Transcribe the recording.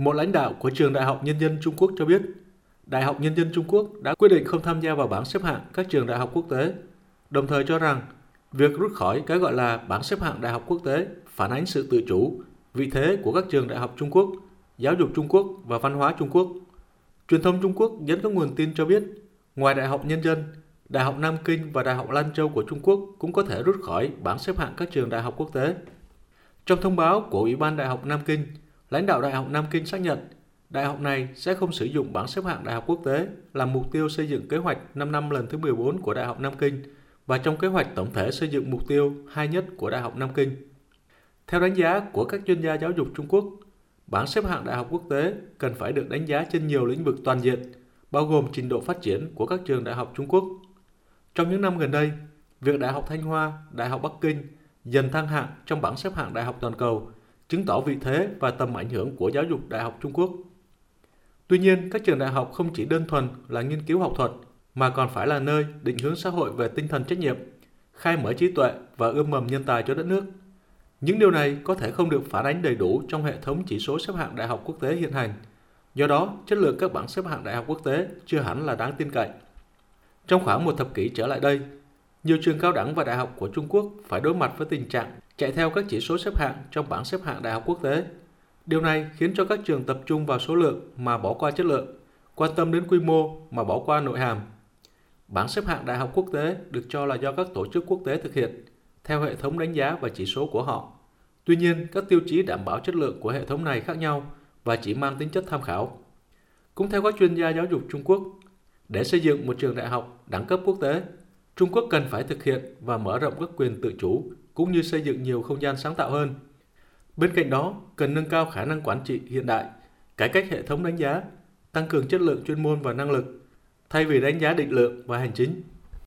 Một lãnh đạo của trường Đại học Nhân dân Trung Quốc cho biết, Đại học Nhân dân Trung Quốc đã quyết định không tham gia vào bảng xếp hạng các trường đại học quốc tế, đồng thời cho rằng việc rút khỏi cái gọi là bảng xếp hạng đại học quốc tế phản ánh sự tự chủ, vị thế của các trường đại học Trung Quốc, giáo dục Trung Quốc và văn hóa Trung Quốc. Truyền thông Trung Quốc dẫn các nguồn tin cho biết, ngoài Đại học Nhân dân, Đại học Nam Kinh và Đại học Lan Châu của Trung Quốc cũng có thể rút khỏi bảng xếp hạng các trường đại học quốc tế. Trong thông báo của Ủy ban Đại học Nam Kinh, lãnh đạo Đại học Nam Kinh xác nhận đại học này sẽ không sử dụng bảng xếp hạng đại học quốc tế làm mục tiêu xây dựng kế hoạch 5 năm lần thứ 14 của Đại học Nam Kinh và trong kế hoạch tổng thể xây dựng mục tiêu hai nhất của Đại học Nam Kinh. Theo đánh giá của các chuyên gia giáo dục Trung Quốc, bảng xếp hạng đại học quốc tế cần phải được đánh giá trên nhiều lĩnh vực toàn diện, bao gồm trình độ phát triển của các trường đại học Trung Quốc. Trong những năm gần đây, việc Đại học Thanh Hoa, Đại học Bắc Kinh dần thăng hạng trong bảng xếp hạng đại học toàn cầu, chứng tỏ vị thế và tầm ảnh hưởng của giáo dục đại học Trung Quốc. Tuy nhiên, các trường đại học không chỉ đơn thuần là nghiên cứu học thuật, mà còn phải là nơi định hướng xã hội về tinh thần trách nhiệm, khai mở trí tuệ và ươm mầm nhân tài cho đất nước. Những điều này có thể không được phản ánh đầy đủ trong hệ thống chỉ số xếp hạng đại học quốc tế hiện hành. Do đó, chất lượng các bảng xếp hạng đại học quốc tế chưa hẳn là đáng tin cậy. Trong khoảng một thập kỷ trở lại đây, nhiều trường cao đẳng và đại học của Trung Quốc phải đối mặt với tình trạng chạy theo các chỉ số xếp hạng trong bảng xếp hạng đại học quốc tế. Điều này khiến cho các trường tập trung vào số lượng mà bỏ qua chất lượng, quan tâm đến quy mô mà bỏ qua nội hàm. Bảng xếp hạng đại học quốc tế được cho là do các tổ chức quốc tế thực hiện theo hệ thống đánh giá và chỉ số của họ. Tuy nhiên, các tiêu chí đảm bảo chất lượng của hệ thống này khác nhau và chỉ mang tính chất tham khảo. Cũng theo các chuyên gia giáo dục Trung Quốc, để xây dựng một trường đại học đẳng cấp quốc tế, Trung Quốc cần phải thực hiện và mở rộng các quyền tự chủ cũng như xây dựng nhiều không gian sáng tạo hơn. Bên cạnh đó, cần nâng cao khả năng quản trị hiện đại, cải cách hệ thống đánh giá, tăng cường chất lượng chuyên môn và năng lực, thay vì đánh giá định lượng và hành chính.